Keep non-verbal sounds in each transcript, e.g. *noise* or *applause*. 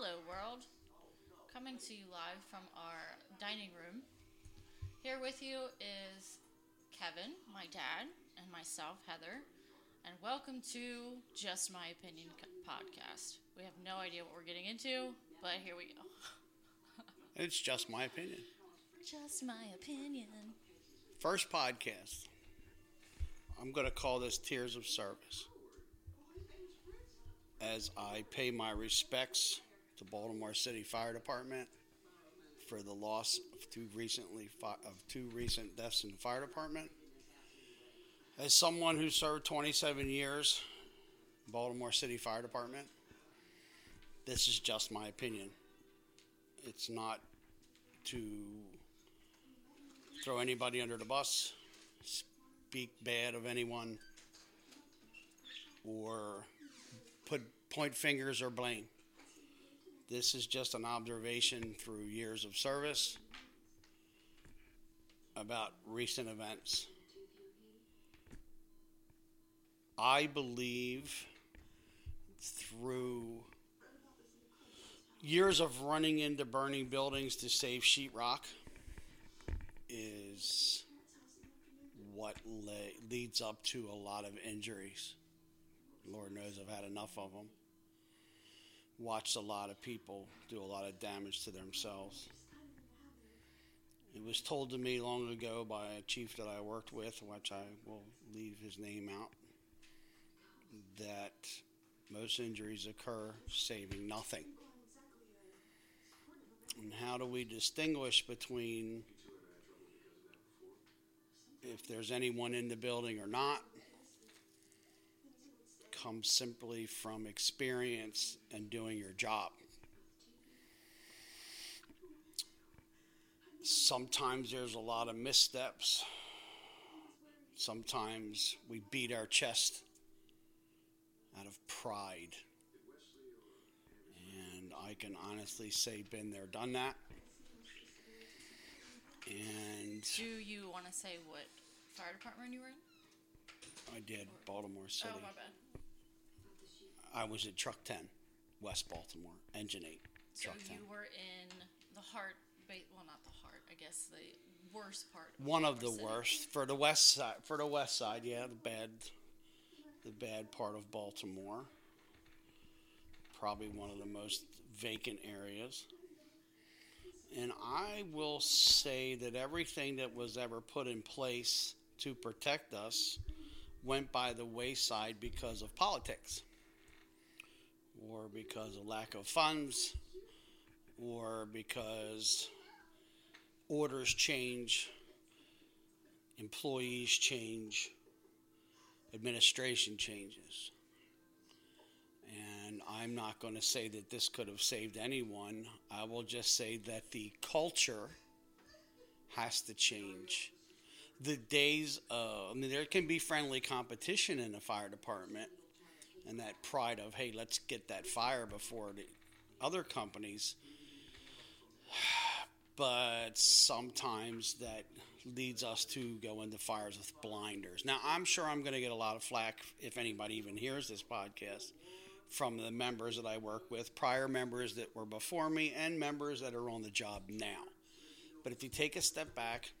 Hello, world. Coming to you live from our dining room. Here with you is Kevin, my dad, and myself, Heather. And welcome to Just My Opinion podcast. We have no idea what we're getting into, but here we go. *laughs* It's just my opinion. Just my opinion. First podcast. I'm going to call this Tears of Service. As I pay my respects to Baltimore City Fire Department for the loss of two recently fi- of two recent deaths in the fire department. As someone who served 27 years Baltimore City Fire Department, this is just my opinion. It's not to throw anybody under the bus, speak bad of anyone, or put point fingers or blame. This is just an observation through years of service about recent events. I believe through years of running into burning buildings to save sheetrock is what le- leads up to a lot of injuries. Lord knows I've had enough of them. Watched a lot of people do a lot of damage to themselves. It was told to me long ago by a chief that I worked with, which I will leave his name out, that most injuries occur saving nothing. And how do we distinguish between if there's anyone in the building or not? Comes simply from experience and doing your job. Sometimes there's a lot of missteps. Sometimes we beat our chest out of pride. And I can honestly say, been there, done that. And Do you want to say what fire department you were in? I did Baltimore City. Oh, my bad. I was at Truck 10, West Baltimore, Engine 8, So Truck 10. you were in the heart, ba- well, not the heart, I guess the worst part. One of the Baltimore City. worst for the west side. For the west side, yeah, the bad, the bad part of Baltimore. Probably one of the most vacant areas. And I will say that everything that was ever put in place to protect us went by the wayside because of politics, or because of lack of funds, or because orders change, employees change, administration changes. And I'm not going to say that this could have saved anyone. I will just say that the culture has to change. The days of, I mean, there can be friendly competition in the fire department and that pride of, hey, let's get that fire before the other companies *sighs* but sometimes that leads us to go into fires with blinders. Now, I'm sure I'm going to get a lot of flack if anybody even hears this podcast from the members that I work with, prior members that were before me, and members that are on the job now. But if you take a step back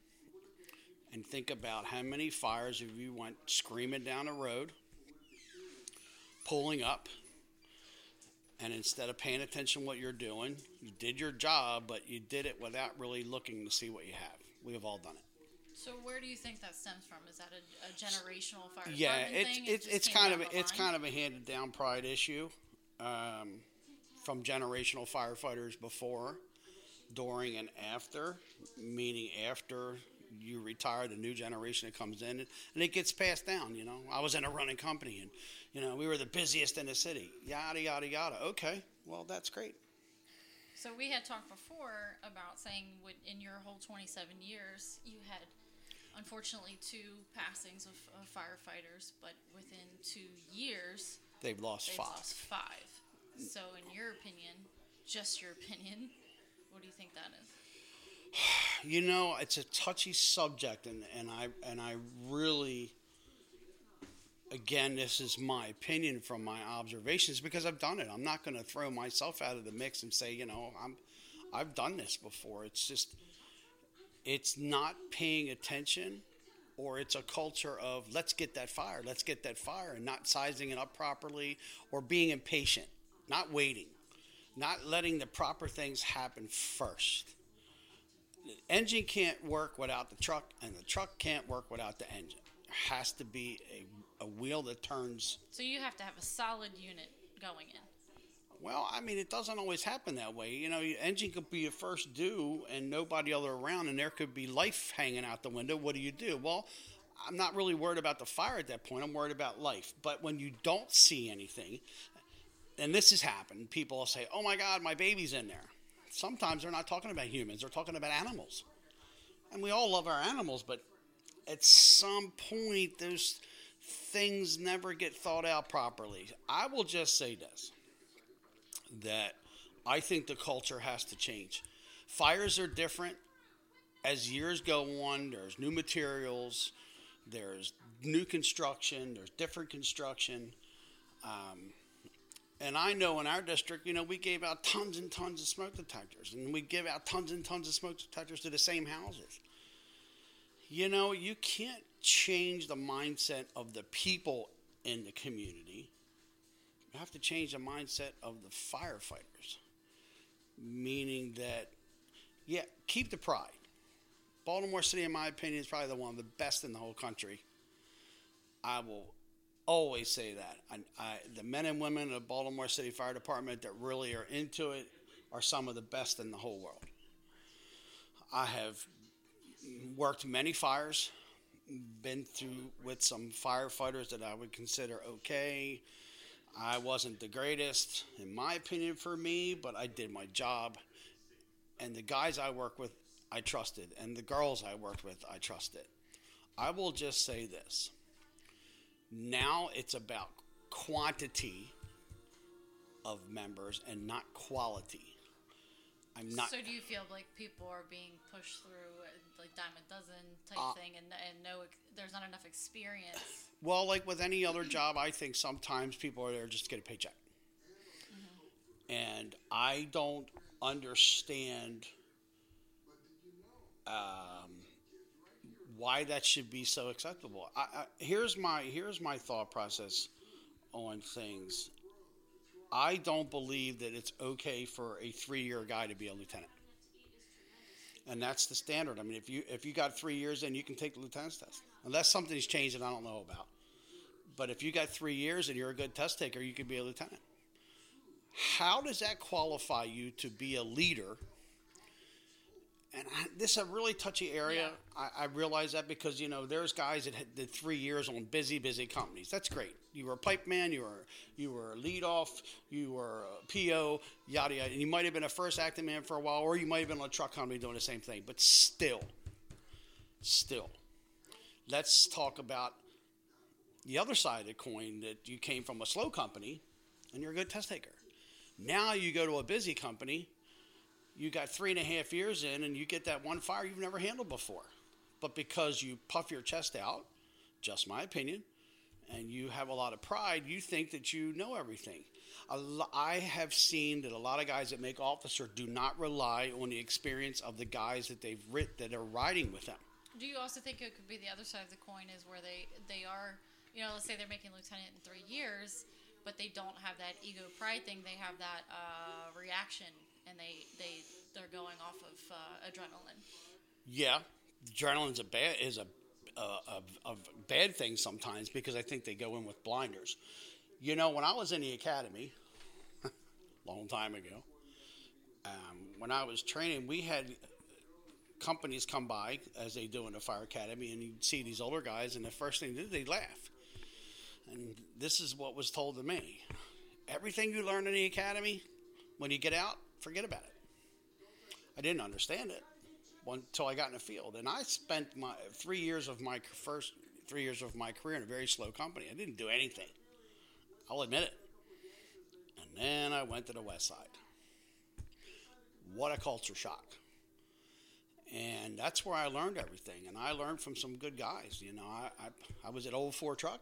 and think about how many fires have you went screaming down the road, pulling up, and instead of paying attention what you're doing, you did your job, but you did it without really looking to see what you have. We have all done it. So where do you think that stems from? Is that a, a generational fire Yeah, it's thing? it's just it's kind of a, it's kind of a handed down pride issue um, from generational firefighters before, during, and after. Meaning after you retire, the new generation that comes in, and it gets passed down. You know, I was in a running company, and you know we were the busiest in the city. Yada yada yada. Okay, well that's great. So we had talked before about saying what in your whole 27 years you had unfortunately two passings of, of firefighters, but within two years They've lost they've five. lost five. So in your opinion, just your opinion, what do you think that is? You know, it's a touchy subject, and, and I and I really again, this is my opinion from my observations because I've done it. I'm not going to throw myself out of the mix and say, you know, I'm, I've done this before. It's just, it's not paying attention, or it's a culture of let's get that fire, let's get that fire, and not sizing it up properly, or being impatient, not waiting, not letting the proper things happen first. The engine can't work without the truck, and the truck can't work without the engine. There has to be a, a wheel that turns. So you have to have a solid unit going in. Well, I mean, it doesn't always happen that way. You know, your engine could be your first due and nobody other around, and there could be life hanging out the window. What do you do? Well, I'm not really worried about the fire at that point. I'm worried about life. But when you don't see anything, and this has happened, people will say, "Oh my God, my baby's in there." Sometimes they're not talking about humans; they're talking about animals, and we all love our animals, but at some point, those things never get thought out properly. I will just say this that I think the culture has to change. Fires are different as years go on. There's new materials, there's new construction, there's different construction. Um, and I know in our district, you know, we gave out tons and tons of smoke detectors, and we give out tons and tons of smoke detectors to the same houses. You know, you can't change the mindset of the people in the community you have to change the mindset of the firefighters, meaning that, yeah, keep the pride. Baltimore City, in my opinion, is probably the one of the best in the whole country. I will always say that. I, I, the men and women of Baltimore City Fire Department that really are into it are some of the best in the whole world. I have worked many fires, been through with some firefighters that I would consider okay, I wasn't the greatest, in my opinion, for me, but I did my job. And the guys I work with, I trusted. And the girls I worked with, I trusted. I will just say this now it's about quantity of members and not quality. I'm not. So do you feel like people are being pushed through like dime a dozen type uh, thing, and and no, there's not enough experience? Well, like with any other job, I think sometimes people are there just to get a paycheck, mm-hmm. and I don't understand um, why that should be so acceptable. I, I, here's my here's my thought process on things. I don't believe that it's okay for a three year guy to be a lieutenant. And that's the standard. I mean, if you if you got three years, then you can take the lieutenant's test, unless something's changed that I don't know about. But if you got three years and you're a good test taker, you can be a lieutenant. How does that qualify you to be a leader and I, this is a really touchy area. Yeah. I, I, realize that because you know there's guys that did three years on busy, busy companies. That's great. You were a pipe man, you were you were a lead off, you were a PO, yada yada. And you might have been a first acting man for a while, or you might have been on a truck company doing the same thing. But still, still, let's talk about the other side of the coin. That you came from a slow company, and you're a good test taker. Now you go to a busy company you got three and a half years in and you get that one fire you've never handled before. But because you puff your chest out, just my opinion, and you have a lot of pride, you think that you know everything. I have seen that a lot of guys that make officer do not rely on the experience of the guys that they've writ that are riding with them. Do you also think it could be the other side of the coin is where they they are, you know, let's say they're making lieutenant in three years, but they don't have that ego pride thing. They have that uh, reaction and they they they're going off of uh, adrenaline. Yeah, adrenaline's a bad is a, a, a, a bad thing sometimes because I think they go in with blinders. You know, when I was in the academy, *laughs* long time ago, um, when I was training, we had companies come by as they do in the fire academy, and you'd see these older guys, and the first thing they do, they laugh. And this is what was told to me: everything you learn in the academy, when you get out, forget about it. I didn't understand it until I got in the field, and I spent my three years of my first three years of my career in a very slow company. I didn't do anything. I'll admit it. And then I went to the West Side. What a culture shock. And that's where I learned everything. And I learned from some good guys. You know, I, I, I was at Old Four Truck.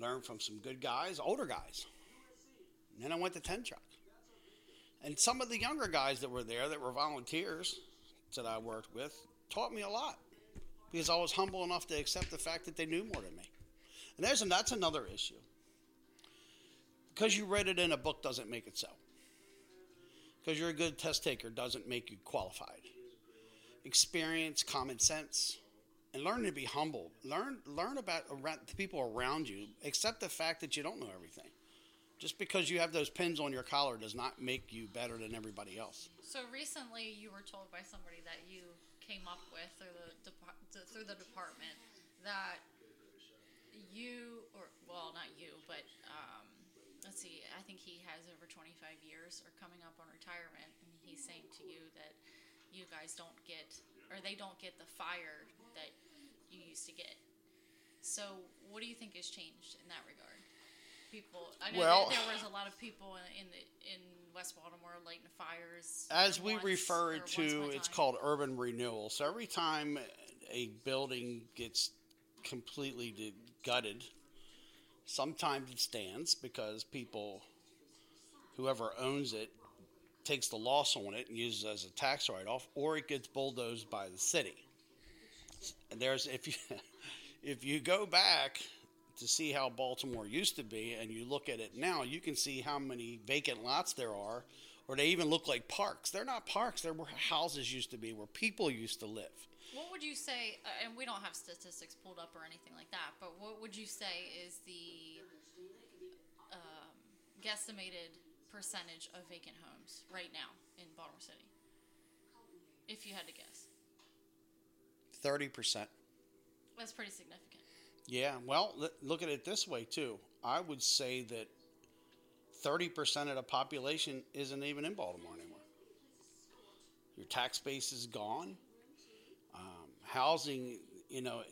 learned from some good guys, older guys. And then I went to 10 truck. And some of the younger guys that were there that were volunteers that I worked with taught me a lot because I was humble enough to accept the fact that they knew more than me. And there's that's another issue. Because you read it in a book doesn't make it so. Because you're a good test taker doesn't make you qualified. Experience, common sense, and learn to be humble. Learn learn about around, the people around you. Accept the fact that you don't know everything. Just because you have those pins on your collar does not make you better than everybody else. So recently, you were told by somebody that you came up with through the depa- through the department that you or well, not you, but um, let's see. I think he has over 25 years or coming up on retirement, and he's saying to you that you guys don't get or they don't get the fire that you used to get. So, what do you think has changed in that regard? People, I know Well- that there was a lot of people in, in the in West Baltimore lighting fires. As we once- refer or it once to, it's called urban renewal. So every time a building gets completely gutted, sometimes it stands because people, whoever owns it, takes the loss on it and uses it as a tax write-off, or it gets bulldozed by the city. And there's if you *laughs* if you go back to see how Baltimore used to be and you look at it now, you can see how many vacant lots there are, or they even look like parks. They're not parks, they're where houses used to be, where people used to live. What would you say? Uh, and we don't have statistics pulled up or anything like that, but what would you say is the um, guesstimated percentage of vacant homes right now in Baltimore City? If you had to guess, 30%. that's pretty significant. Yeah, well, look at it this way, too. I would say that 30% of the population isn't even in Baltimore anymore. Your tax base is gone. Um, housing, you know,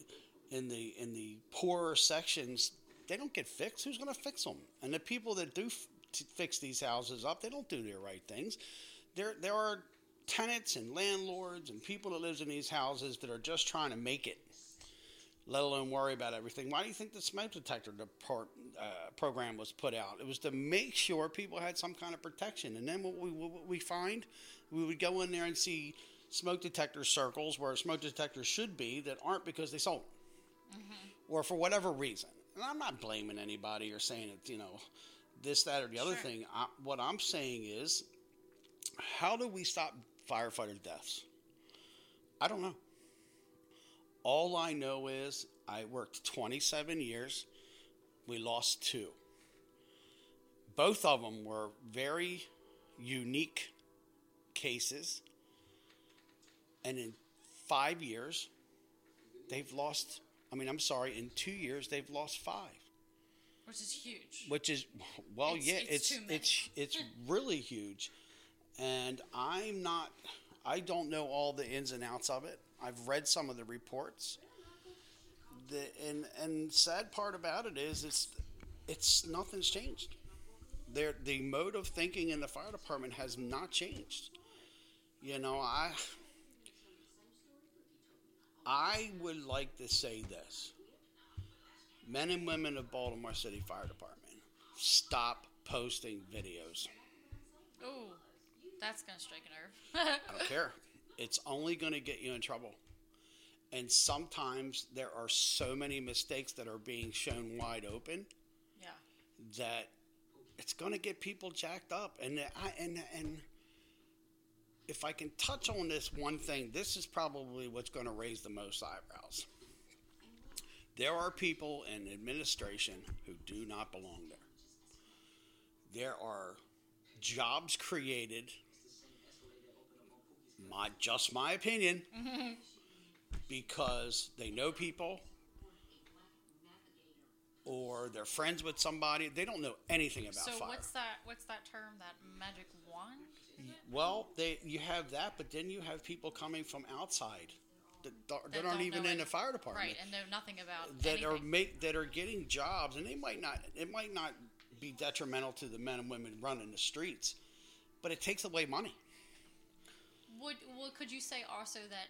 in the in the poorer sections, they don't get fixed. Who's going to fix them? And the people that do f- fix these houses up, they don't do the right things. There there are tenants and landlords and people that lives in these houses that are just trying to make it let alone worry about everything. Why do you think the smoke detector depart, uh, program was put out? It was to make sure people had some kind of protection. And then what we, what we find, we would go in there and see smoke detector circles where smoke detectors should be that aren't because they sold them. or for whatever reason. And I'm not blaming anybody or saying it, you know, this, that, or the other Sure. thing. I, what I'm saying is, how do we stop firefighter deaths? I don't know. All I know is I worked 27 years. We lost two. Both of them were very unique cases. And in five years, they've lost, I mean, I'm sorry, in two years, they've lost five. Which is huge. Which is, well, It's- yeah, it's it's it's it's *laughs* really huge, and I'm not, I don't know all the ins and outs of it. I've read some of the reports. The and and sad part about it is it's it's nothing's changed. There the mode of thinking in the fire department has not changed. You know, I I would like to say this men and women of Baltimore City Fire Department, stop posting videos. Oh, that's gonna strike a nerve. I don't care. *laughs* It's only going to get you in trouble. And sometimes there are so many mistakes that are being shown wide open yeah. that it's going to get people jacked up. And I and and if I can touch on this one thing, this is probably what's going to raise the most eyebrows. There are people in administration who do not belong there. There are jobs created. My just my opinion, *laughs* because they know people or they're friends with somebody. They don't know anything about So fire. what's that? What's that term? That magic wand? Well, they you have that, but then you have people coming from outside that, that That aren't even in any- the fire department Right, and know nothing about that are make that are getting jobs, and they might not. It might not be detrimental to the men and women running the streets, but it takes away money. Would well, could you say also that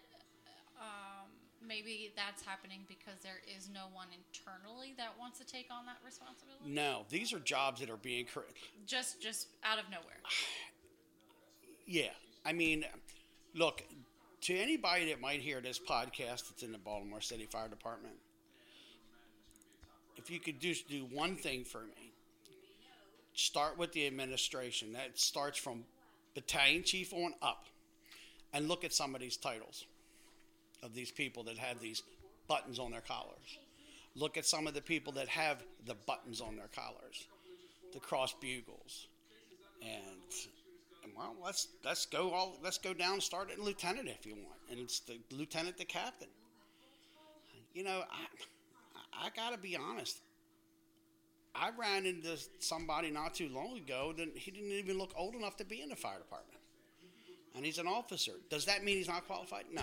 um, maybe that's happening because there is no one internally that wants to take on that responsibility. No, these are jobs that are being cre- Just just out of nowhere. *sighs* Yeah, I mean, look to anybody that might hear this podcast that's in the Baltimore City Fire Department. If you could just do one thing for me, start with the administration. That starts from battalion chief on up, and look at some of these titles of these people that have these buttons on their collars. Look at some of the people that have the buttons on their collars, the cross bugles, and well, let's let's go all let's go down and start at lieutenant if you want, and it's the lieutenant, the captain. You know, I I gotta be honest. I ran into somebody not too long ago that he didn't even look old enough to be in the fire department, and he's an officer. Does that mean he's not qualified? No.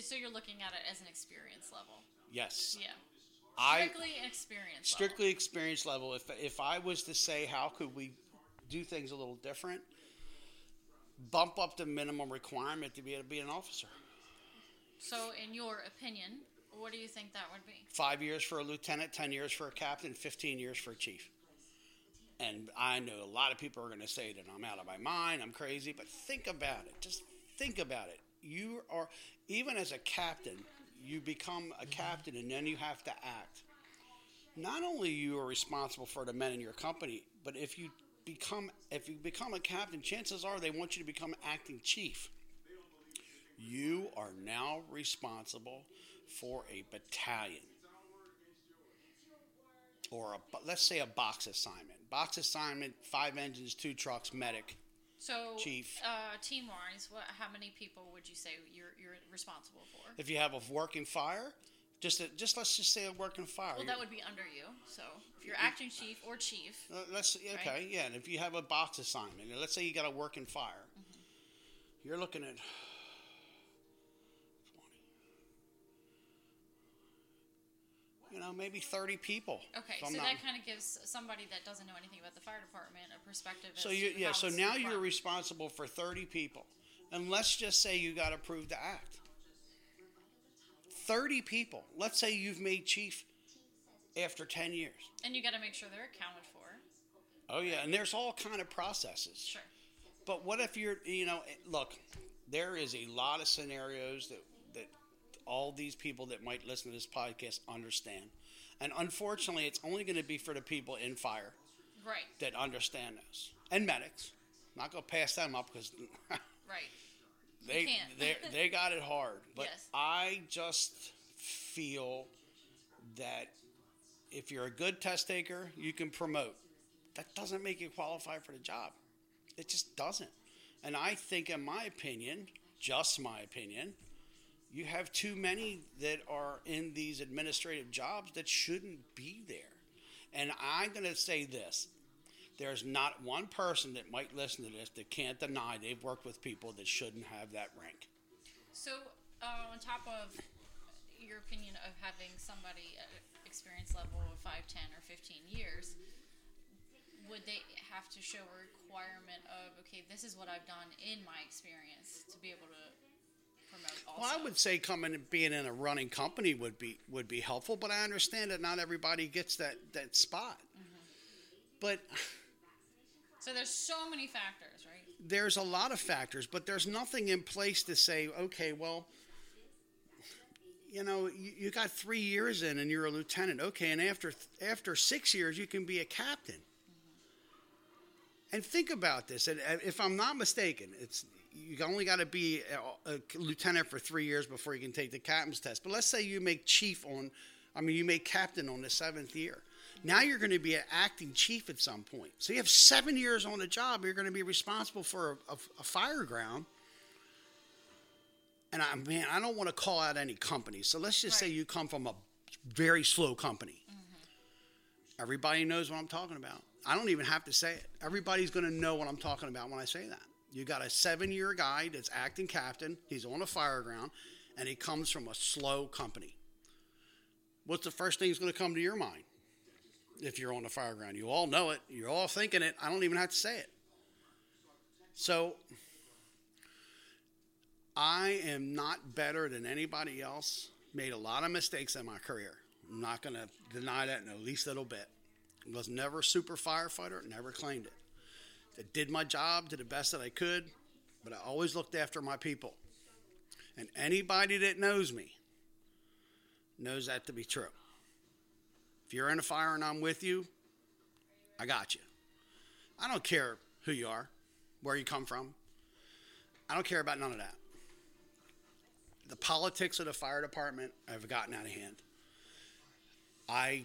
So you're looking at it as an experience level. Yes. Yeah. I Strictly experience. strictly Level. experience level. If if I was to say how could we do things a little different, bump up the minimum requirement to be able to be an officer. So, in your opinion, what do you think that would be? Five years for a lieutenant, ten years for a captain, fifteen years for a chief. And I know a lot of people are going to say that I'm out of my mind, I'm crazy, but think about it. Just think about it. You are even as a captain, you become a captain and then you have to act. Not only you are responsible for the men in your company, but if you become if you become a captain, chances are they want you to become acting chief. You are now responsible for a battalion or a let's say a box assignment. Box assignment, five engines, two trucks, medic. So, Chief. uh, team wise, what? How many people would you say you're you're responsible for? If you have a working fire, just a, just let's just say a working fire. Well, that would be under you. So, if you're acting chief or chief, Uh, let's okay, Right. yeah. And if you have a box assignment, let's say you got a working fire, you're looking at You know, maybe 30 people. okay. So not- that kind of gives somebody that doesn't know anything about the fire department a perspective. So you yeah. So now you're responsible for 30 people, and let's just say you got approved to act. 30 people. Let's say you've made chief after 10 years. and you got to make sure they're accounted for. Oh yeah, and there's all kind of processes. Sure. But what if you're, you know, look, there is a lot of scenarios that all these people that might listen to this podcast understand, and unfortunately, it's only going to be for the people in fire Right. that understand this, and medics. I'm Not going to pass them up because *laughs* Right. they they they got it hard. But Yes. I just feel that if you're a good test taker, you can promote. That doesn't make you qualify for the job. It just doesn't. And I think, in my opinion, just my opinion, you have too many that are in these administrative jobs that shouldn't be there. And I'm going to say this there's not one person that might listen to this that can't deny they've worked with people that shouldn't have that rank. So, uh, on top of your opinion of having somebody at experience level of 5, 10, or 15 years, would they have to show a requirement of, okay, this is what I've done in my experience to be able to promote also? Well, I would say coming and being in a running company would be would be helpful, but I understand that not everybody gets that that spot. Mm-hmm. But So, there's so many factors, right? there's a lot of factors, but there's nothing in place to say, okay, well, you know, you, you got three years in and you're a lieutenant, okay, and after after six years you can be a captain. Mm-hmm. And think about this, and if I'm not mistaken, it's you only got to be a, a lieutenant for three years before you can take the captain's test. But let's say you make chief on, I mean, you make captain on the seventh year. Now you're going to be an acting chief at some point. So you have seven years on the job. You're going to be responsible for a, a, a fire ground. And I, man, I don't want to call out any companies. So let's just say you come from a very slow company. Mm-hmm. Everybody knows what I'm talking about. I don't even have to say it. Everybody's going to know what I'm talking about when I say that. You got a seven year guy that's acting captain. He's on a fire ground, and he comes from a slow company. What's the first thing that's going to come to your mind if you're on the fire ground? You all know it. You're all thinking it. I don't even have to say it. So I am not better than anybody else. Made a lot of mistakes in my career. I'm not going to deny that in the least little bit. Was never a super firefighter, never claimed it. I did my job to the best that I could, but I always looked after my people. And anybody that knows me knows that to be true. If you're in a fire and I'm with you, I got you. I don't care who you are, where you come from. I don't care about none of that. The politics of the fire department have gotten out of hand. I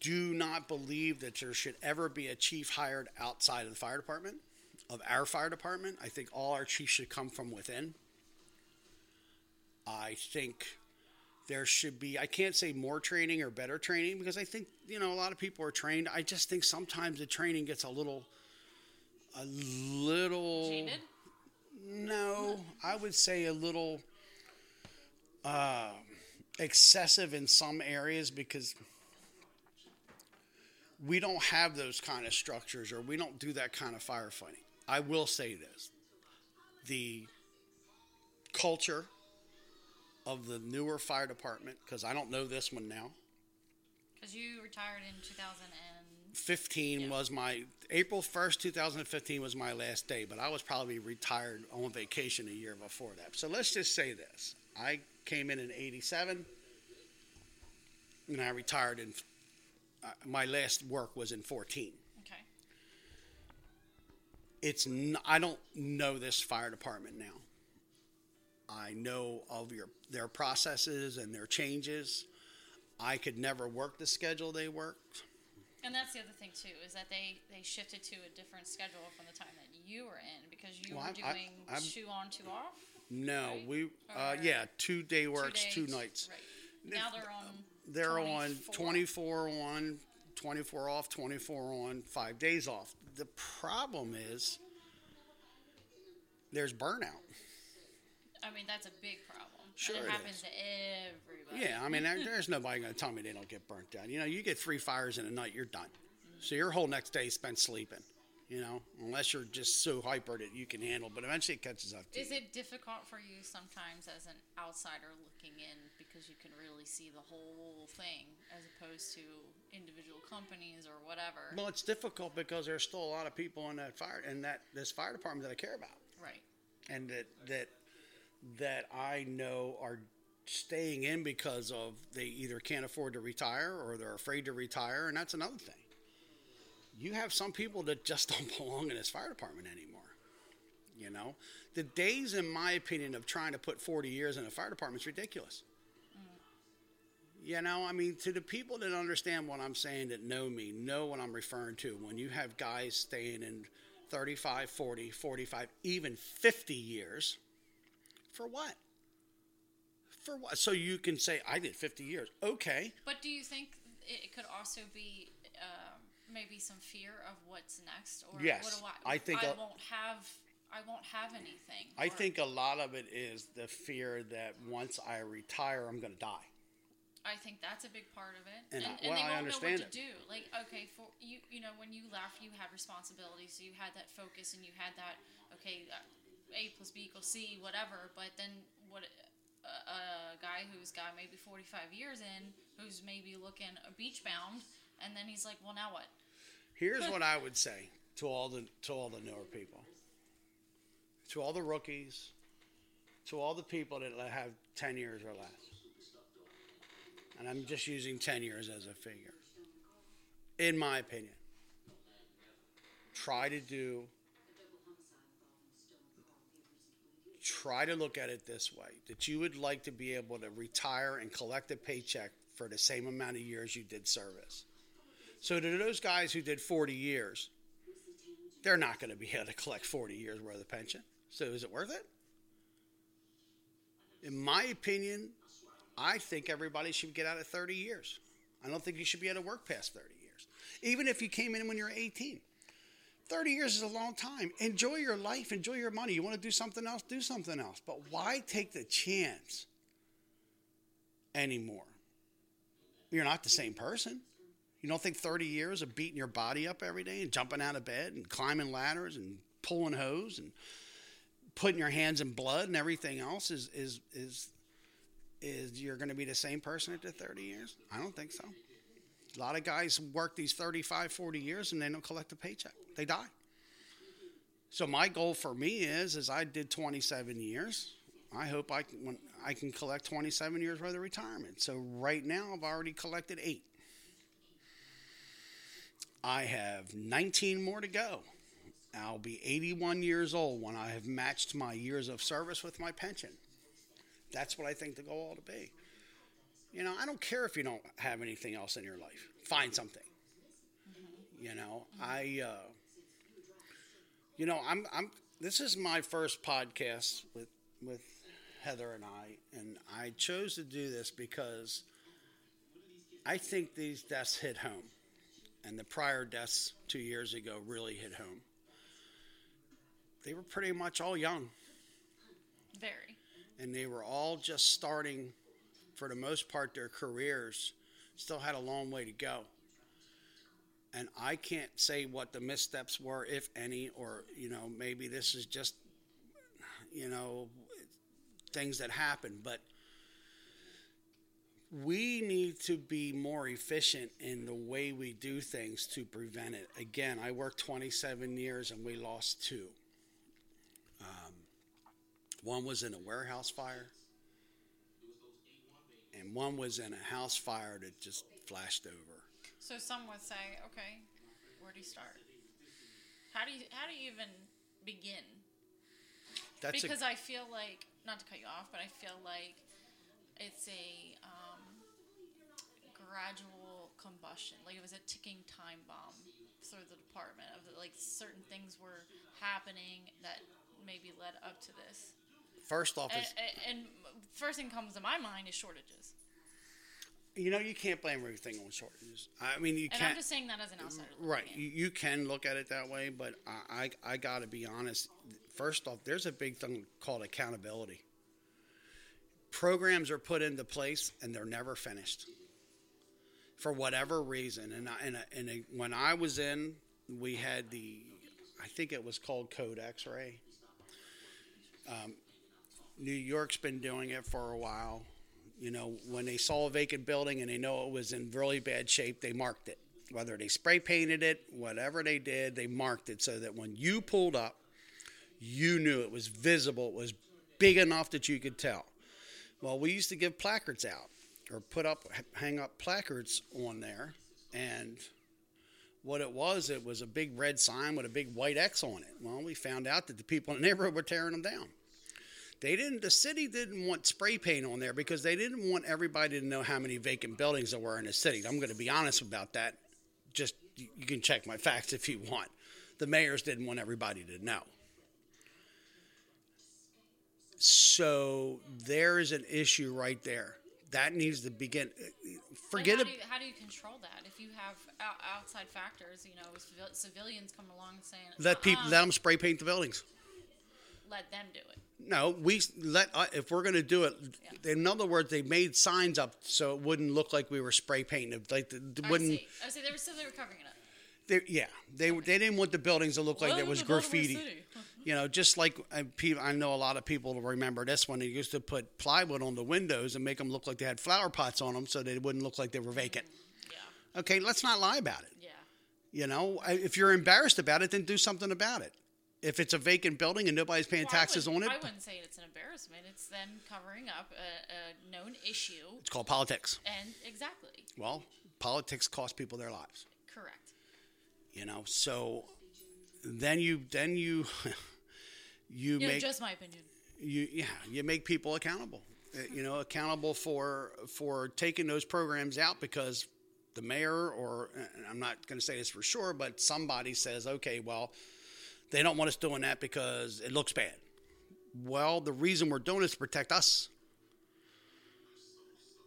do not believe that there should ever be a chief hired outside of the fire department, of our fire department. I think all our chiefs should come from within. I think there should be, I can't say more training or better training because I think, you know, a lot of people are trained. I just think sometimes the training gets a little, a little. Jaded? No, I would say a little uh, excessive in some areas because we don't have those kind of structures or we don't do that kind of firefighting. I will say this the culture of the newer fire department, because I don't know this one now. Because you retired in 2015. 15 was my April 1st, 2015 was my last day, but I was probably retired on vacation a year before that. So let's just say this. I came in in 87 and I retired in uh, my last work was in 14. Okay. It's n- I don't know this fire department now. I know of your their processes and their changes. I could never work the schedule they worked. And that's the other thing too is that they they shifted to a different schedule from the time that you were in because you Well, were I- doing I'm- two on two off. No, Right? we uh, yeah, two day works, two, days. nights. Right. Now they're on. They're on 24. 24 on, 24 off, 24 on, 5 days off. The problem is there's burnout. I mean, that's a big problem. Sure and it it happens is. to everybody. Yeah, I mean, there, *laughs* there's nobody going to tell me they don't get burnt out. You know, you get three fires in a night, you're done. So your whole next day is spent sleeping. You know, unless you're just so hyper that you can handle, but eventually it catches up to Is you. it difficult for you sometimes as an outsider looking in because you can really see the whole thing as opposed to individual companies or whatever? Well, it's difficult because there's still a lot of people in that fire in that this fire department that I care about. right. and that that that I know are staying in because of they either can't afford to retire or they're afraid to retire, and that's another thing. You have some people that just *laughs* don't belong in this fire department anymore. You know, the days, in my opinion, of trying to put 40 years in a fire department is ridiculous. You know, I mean, to the people that understand what I'm saying, that know me, know what I'm referring to. When you have guys staying in 35, 40, 45, even 50 years, for what? For what? So you can say, I did 50 years. Okay. But do you think it could also be maybe some fear of what's next? Or Yes, what do I, I think I a- won't have. I won't have anything. I or- think a lot of it is the fear that once I retire, I'm going to die. I think that's a big part of it, And and, I- and they I won't understand know what it. to do. Like, okay, for you, you know, when you left, you had responsibilities, so you had that focus, and you had that, okay, A plus B equals C, whatever. But then, what a, a guy who's got maybe forty-five years in, who's maybe looking a beach bound, and then he's like, well, now what? Here's *laughs* what I would say to all the to all the newer people, to all the rookies, to all the people that have ten years or less, and I'm just using ten years as a figure. In my opinion, try to do. Try to look at it this way: that you would like to be able to retire and collect a paycheck for the same amount of years you did service. So to those guys who did 40 years, they're not going to be able to collect 40 years worth of pension. So is it worth it? In my opinion, I think everybody should get out at 30 years. I don't think you should be able to work past 30 years. Even if you came in when you're 18. 30 years is a long time. Enjoy your life, enjoy your money. You want to do something else, do something else. But why take the chance anymore? You're not the same person. You don't think 30 years of beating your body up every day and jumping out of bed and climbing ladders and pulling hose and putting your hands in blood and everything else is is is is you're going to be the same person after 30 years? I don't think so. A lot of guys work these 35, 40 years and they don't collect a paycheck. They die. So my goal for me is, is I did 27 years. I hope I can, I can collect 27 years worth of retirement. So right now I've already collected eight. I have 19 more to go. I'll be 81 years old when I have matched my years of service with my pension. That's what I think the goal ought to be. You know, I don't care if you don't have anything else in your life. Find something. You know, I, uh, you know, I'm, I'm. This is my first podcast with with Heather and I, and I chose to do this because I think these deaths hit home, and the prior deaths two years ago really hit home. They were pretty much all young. Very. And they were all just starting, for the most part, their careers. Still had a long way to go. And I can't say what the missteps were, if any, or, you know, maybe this is just, you know, things that happen. But we need to be more efficient in the way we do things to prevent it. Again, I worked 27 years and we lost two. Um, one was in a warehouse fire, and one was in a house fire that just flashed over. So some would say, okay, where do you start? How do you how do you even begin? That's because a, I feel like not to cut you off, but I feel like it's a um, gradual combustion. Like it was a ticking time bomb through the department of the, like certain things were happening that maybe led up to this. first off, And, and, and first thing comes to my mind is shortages. you know you can't blame everything on shortages. I mean you And can't. I'm just saying that as an outsider. Right, you, you can look at it that way, but I, I, I got to be honest. First off, there's a big thing called accountability. Programs are put into place and they're never finished for whatever reason. And I, and, and when I was in, we had the, I think it was called Code X-ray. Um, New York's been doing it for a while. You know, when they saw a vacant building and they know it was in really bad shape, they marked it. Whether they spray painted it, whatever they did, they marked it so that when you pulled up, you knew it was visible, it was big enough that you could tell. Well, we used to give placards out or put up, hang up placards on there. And what it was, it was a big red sign with a big white X on it. Well, we found out that the people in the neighborhood were tearing them down. They didn't. The city didn't want spray paint on there because they didn't want everybody to know how many vacant buildings there were in the city. I'm going to be honest about that. Just you can check my facts if you want. The mayors didn't want everybody to know. So there is an issue right there. That needs to begin. Forget it. you, how do you control that if you have outside factors? You know, civilians come along saying, Let people "Uh-uh, let them spray paint the buildings. let them do it. No, we let uh, if we're going to do it. In other words, they made signs up so it wouldn't look like we were spray painting. it. Like it I wouldn't. see. I see. They were still they were covering it up. They, yeah, they they didn't want the buildings to look like there Welcome was graffiti. You know, just like uh, I know a lot of people will remember this when they used to put plywood on the windows and make them look like they had flower pots on them, so they wouldn't look like they were vacant. Yeah. Okay, let's not lie about it. Yeah. You know, if you're embarrassed about it, then do something about it. If it's a vacant building and nobody's paying Well, taxes on it, I wouldn't say it's an embarrassment. It's them covering up a, a known issue. it's called politics. And exactly. Well, politics cost people their lives. Correct. You know, so then you then you *laughs* you You know, make just my opinion. you yeah you make people accountable Uh, you know accountable for for taking those programs out because the mayor or i'm not going to say this for sure but somebody says okay well they don't want us doing that because it looks bad well the reason we're doing it is to protect us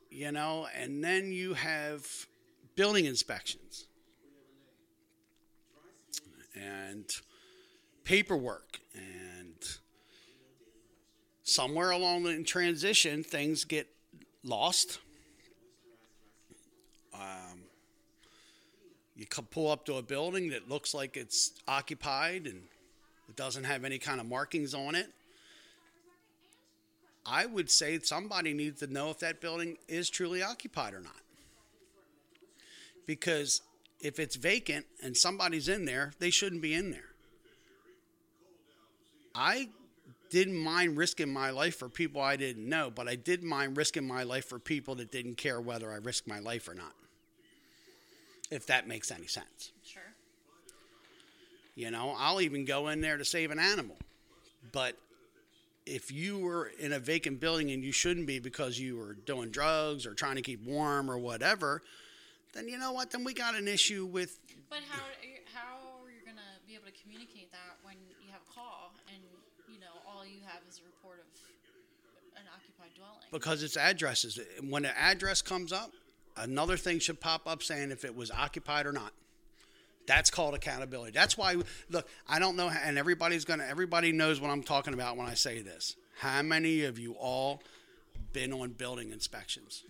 you know and then you have building inspections and paperwork and somewhere along the transition things get lost um, you pull up to a building that looks like it's occupied and it doesn't have any kind of markings on it I would say somebody needs to know if that building is truly occupied or not. Because if it's vacant and somebody's in there, they shouldn't be in there. I didn't mind risking my life for people I didn't know, but I did mind risking my life for people that didn't care whether I risked my life or not. If that makes any sense. Sure. You know, I'll even go in there to save an animal. But if you were in a vacant building and you shouldn't be because you were doing drugs or trying to keep warm or whatever, then you know what? Then we got an issue with. But how how are you gonna be able to communicate that when you have a call and know all you have is a report of an occupied dwelling? Because it's addresses. When an address comes up, another thing should pop up saying if it was occupied or not. That's called accountability. That's why, look, I don't know, and everybody's gonna, everybody knows what I'm talking about when I say this. How many of you all been on building inspections?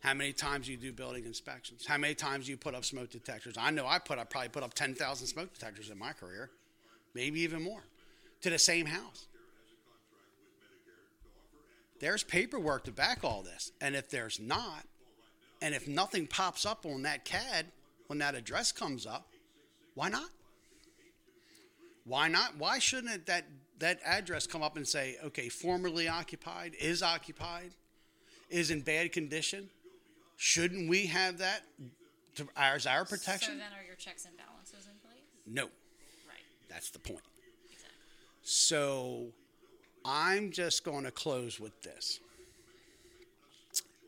How many times you do building inspections? How many times you put up smoke detectors? I know I put I probably put up 10,000 smoke detectors in my career, maybe even more, to the same house. There's paperwork to back all this. And if there's not, and if nothing pops up on that CAD when that address comes up, why not? Why not? Why shouldn't it, that that address come up and say, okay, formerly occupied, is occupied, is in bad condition? Shouldn't we have that to, as our protection? So then, are your checks and balances in place? no, Right. that's the point. So I'm just going to close with this.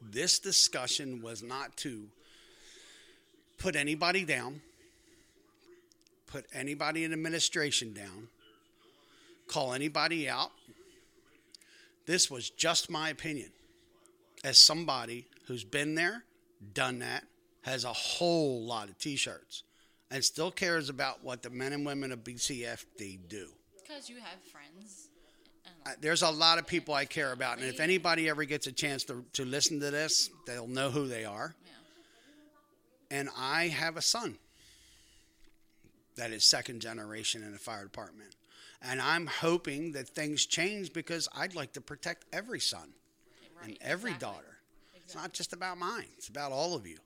This discussion was not to put anybody down, put anybody in administration down, call anybody out. This was just my opinion as somebody who's been there, done that, has a whole lot of t shirts, and still cares about what the men and women of BCFD do. Because you have friends. I- there's a lot of people I care about, and if anybody ever gets a chance to, to listen to this, they'll know who they are. yeah. And I have a son that is second generation in the fire department. And I'm hoping that things change because I'd like to protect every son and every exactly. daughter. It's not just about mine, it's about all of you.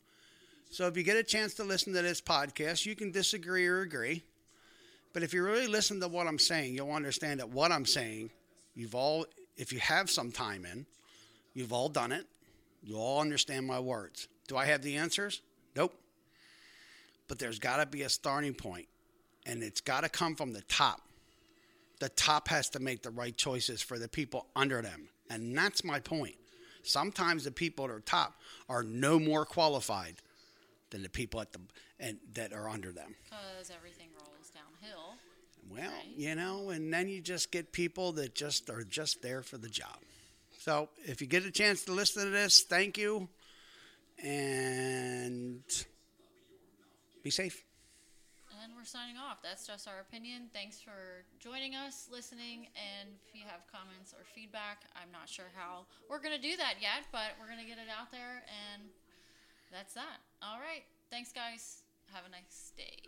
So if you get a chance to listen to this podcast, you can disagree or agree. But if you really listen to what I'm saying, you'll understand that what I'm saying, you've all, if you have some time in, you've all done it. You all understand my words. Do I have the answers? Nope. But there's got to be a starting point, and it's got to come from the top. The top has to make the right choices for the people under them. And that's my point. Sometimes the people at the top are no more qualified than the people at the and that are under them. Because everything rolls downhill. Well, Right. you know, and then you just get people that just are just there for the job. So if you get a chance to listen to this, thank you. And be safe. And we're signing off. That's just our opinion. Thanks for joining us, listening, and if you have comments or feedback, I'm not sure how we're going to do that yet, but we're going to get it out there, and that's that. All right. Thanks, guys. Have a nice day.